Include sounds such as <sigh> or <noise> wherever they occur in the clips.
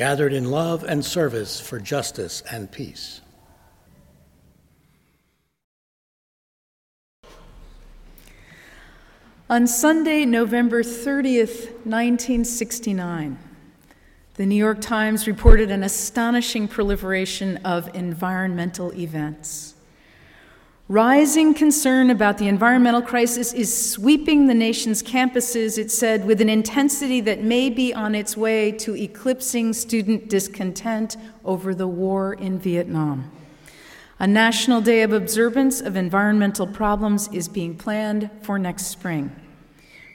gathered in love and service for justice and peace. On Sunday, November 30th, 1969, the New York Times reported an astonishing proliferation of environmental events. Rising concern about the environmental crisis is sweeping the nation's campuses, it said, with an intensity that may be on its way to eclipsing student discontent over the war in Vietnam. A national day of observance of environmental problems is being planned for next spring,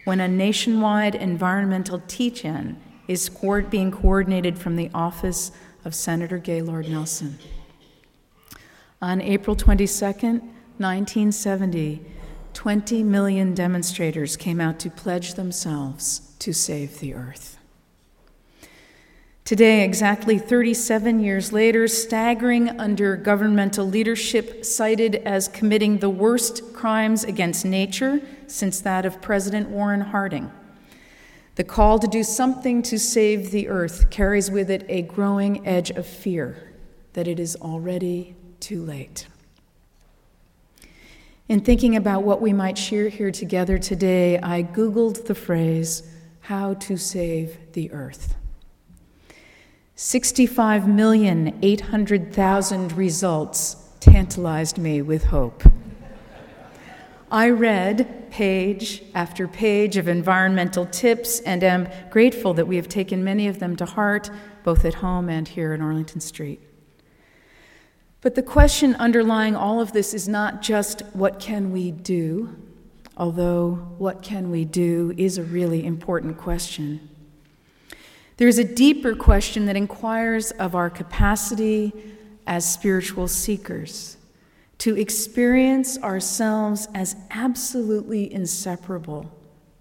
when a nationwide environmental teach in is being coordinated from the office of Senator Gaylord Nelson. On April 22nd, 1970, 20 million demonstrators came out to pledge themselves to save the earth. Today, exactly 37 years later, staggering under governmental leadership cited as committing the worst crimes against nature since that of President Warren Harding. The call to do something to save the earth carries with it a growing edge of fear that it is already too late. In thinking about what we might share here together today, I Googled the phrase, how to save the earth. 65,800,000 results tantalized me with hope. I read page after page of environmental tips and am grateful that we have taken many of them to heart, both at home and here in Arlington Street. But the question underlying all of this is not just what can we do, although what can we do is a really important question. There's a deeper question that inquires of our capacity as spiritual seekers to experience ourselves as absolutely inseparable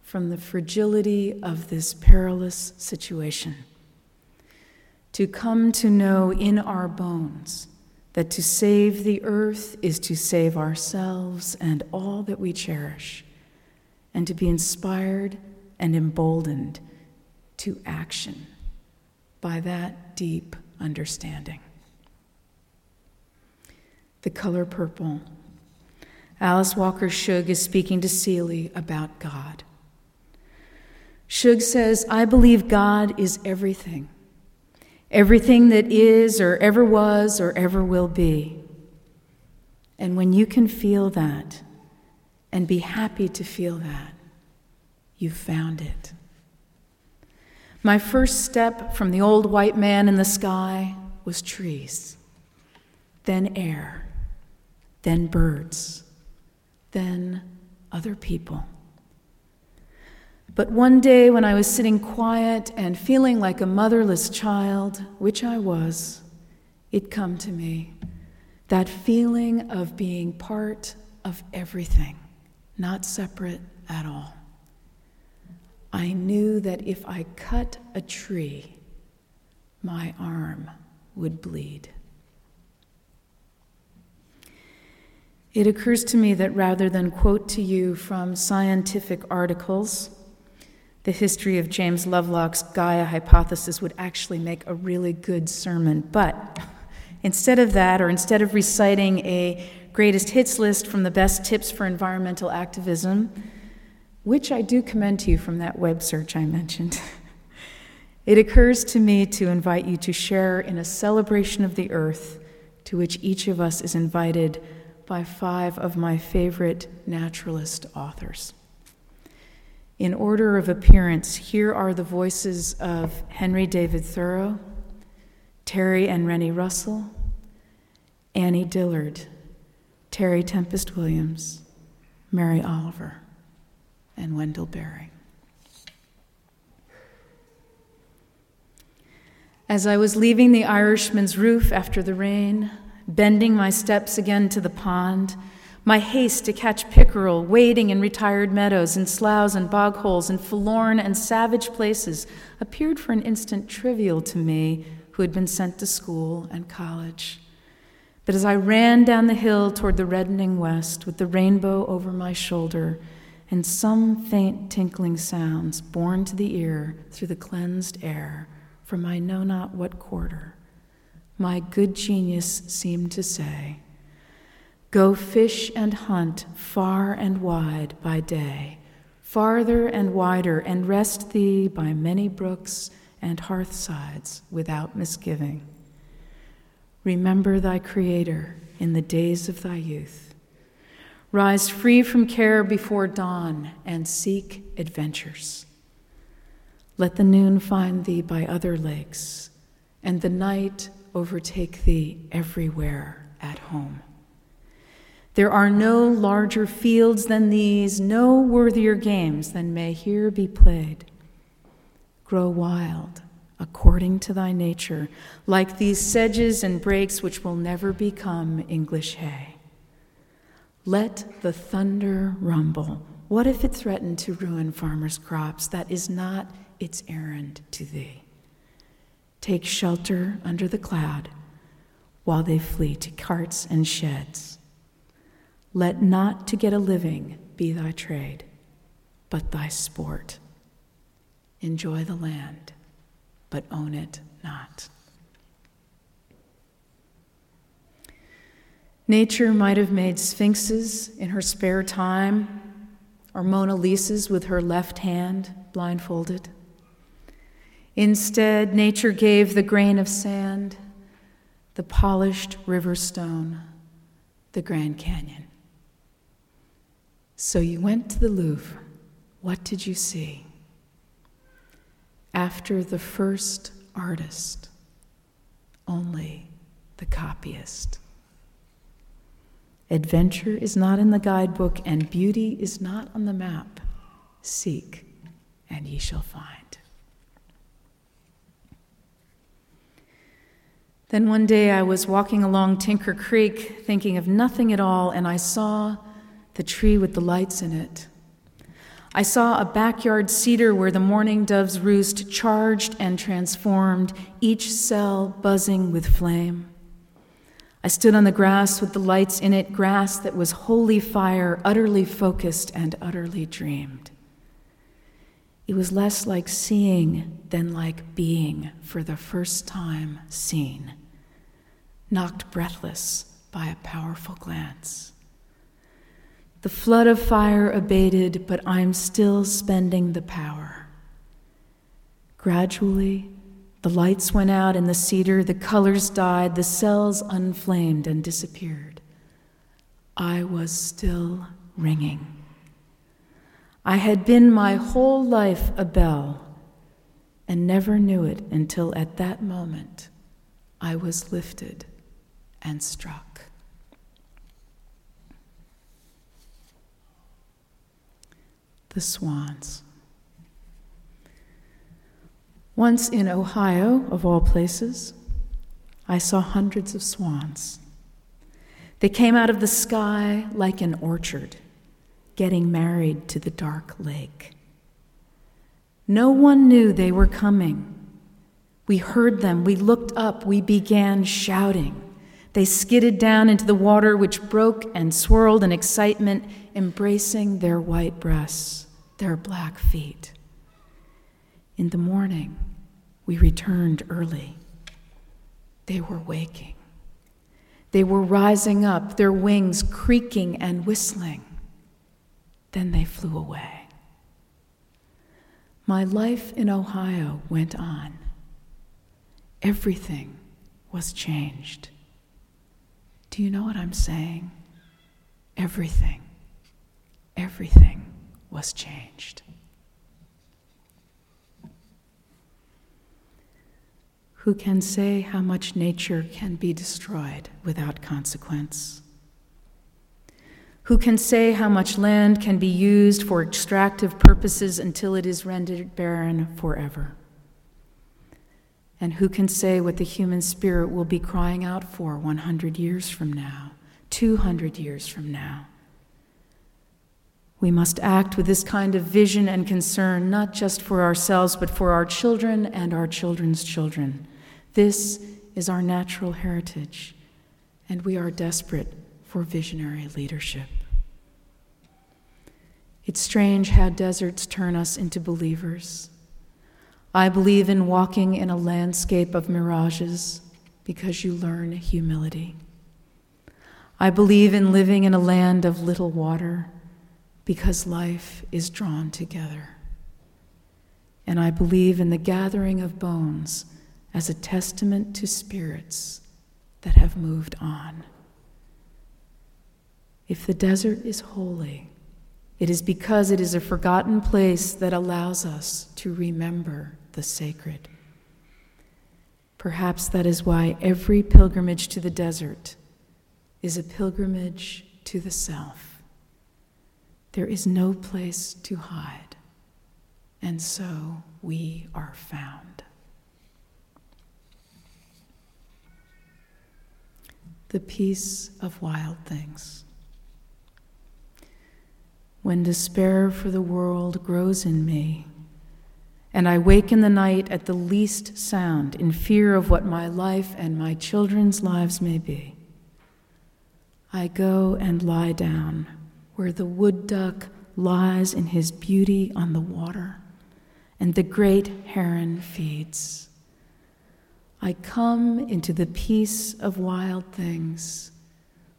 from the fragility of this perilous situation. To come to know in our bones that to save the earth is to save ourselves and all that we cherish, and to be inspired and emboldened to action by that deep understanding. The color purple. Alice Walker Shug is speaking to Celie about God. Shug says, I believe God is everything everything that is or ever was or ever will be. And when you can feel that and be happy to feel that, you've found it. My first step from the old white man in the sky was trees, then air, then birds, then other people. But one day, when I was sitting quiet and feeling like a motherless child, which I was, it come to me that feeling of being part of everything, not separate at all. I knew that if I cut a tree, my arm would bleed. It occurs to me that rather than quote to you from scientific articles, the history of James Lovelock's Gaia hypothesis would actually make a really good sermon. But instead of that, or instead of reciting a greatest hits list from the best tips for environmental activism, which I do commend to you from that web search I mentioned, <laughs> it occurs to me to invite you to share in a celebration of the earth to which each of us is invited by five of my favorite naturalist authors. In order of appearance, here are the voices of Henry David Thoreau, Terry and Renny Russell, Annie Dillard, Terry Tempest Williams, Mary Oliver, and Wendell Berry. As I was leaving the Irishman's roof after the rain, bending my steps again to the pond, my haste to catch pickerel, wading in retired meadows, and sloughs and bog holes, and forlorn and savage places, appeared for an instant trivial to me, who had been sent to school and college. But as I ran down the hill toward the reddening west, with the rainbow over my shoulder, and some faint tinkling sounds borne to the ear through the cleansed air from I know not what quarter, my good genius seemed to say, Go fish and hunt far and wide by day, farther and wider, and rest thee by many brooks and hearthsides without misgiving. Remember thy Creator in the days of thy youth. Rise free from care before dawn and seek adventures. Let the noon find thee by other lakes, and the night overtake thee everywhere at home. There are no larger fields than these, no worthier games than may here be played. Grow wild according to thy nature, like these sedges and brakes which will never become English hay. Let the thunder rumble. What if it threatened to ruin farmers' crops? That is not its errand to thee. Take shelter under the cloud while they flee to carts and sheds. Let not to get a living be thy trade, but thy sport. Enjoy the land, but own it not. Nature might have made sphinxes in her spare time, or Mona Lisas with her left hand blindfolded. Instead, nature gave the grain of sand, the polished river stone, the Grand Canyon. So you went to the Louvre. What did you see? After the first artist, only the copyist. Adventure is not in the guidebook, and beauty is not on the map. Seek, and ye shall find. Then one day I was walking along Tinker Creek, thinking of nothing at all, and I saw the tree with the lights in it. I saw a backyard cedar where the mourning doves roost, charged and transformed, each cell buzzing with flame. I stood on the grass with the lights in it, grass that was holy fire, utterly focused and utterly dreamed. It was less like seeing than like being for the first time seen, knocked breathless by a powerful glance. The flood of fire abated, but I'm still spending the power. Gradually, the lights went out in the cedar, the colors died, the cells unflamed and disappeared. I was still ringing. I had been my whole life a bell and never knew it until at that moment I was lifted and struck. The swans. Once in Ohio, of all places, I saw hundreds of swans. They came out of the sky like an orchard, getting married to the dark lake. No one knew they were coming. We heard them, we looked up, we began shouting. They skidded down into the water, which broke and swirled in excitement, embracing their white breasts their black feet. In the morning, we returned early. They were waking. They were rising up, their wings creaking and whistling. Then they flew away. My life in Ohio went on. Everything was changed. Do you know what I'm saying? Everything. Everything was changed. Who can say how much nature can be destroyed without consequence? Who can say how much land can be used for extractive purposes until it is rendered barren forever? And who can say what the human spirit will be crying out for 100 years from now, 200 years from now? We must act with this kind of vision and concern, not just for ourselves, but for our children and our children's children. This is our natural heritage, and we are desperate for visionary leadership. It's strange how deserts turn us into believers. I believe in walking in a landscape of mirages because you learn humility. I believe in living in a land of little water because life is drawn together. And I believe in the gathering of bones as a testament to spirits that have moved on. If the desert is holy, it is because it is a forgotten place that allows us to remember the sacred. Perhaps that is why every pilgrimage to the desert is a pilgrimage to the self. There is no place to hide, and so we are found. The peace of wild things. When despair for the world grows in me, and I wake in the night at the least sound in fear of what my life and my children's lives may be. I go and lie down where the wood duck lies in his beauty on the water and the great heron feeds. I come into the peace of wild things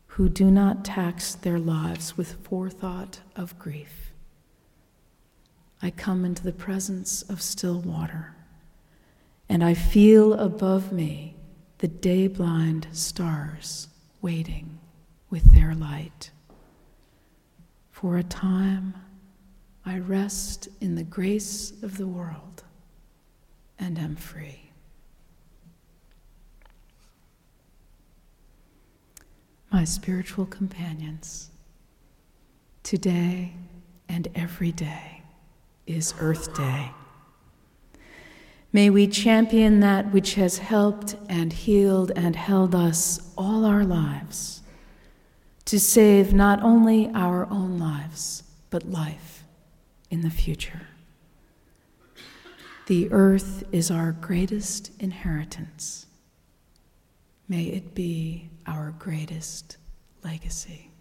who do not tax their lives with forethought of grief. I come into the presence of still water, and I feel above me the day blind stars waiting with their light. For a time, I rest in the grace of the world and am free. My spiritual companions, today and every day is Earth Day. May we champion that which has helped and healed and held us all our lives to save not only our own lives, but life in the future. The earth is our greatest inheritance. May it be our greatest legacy.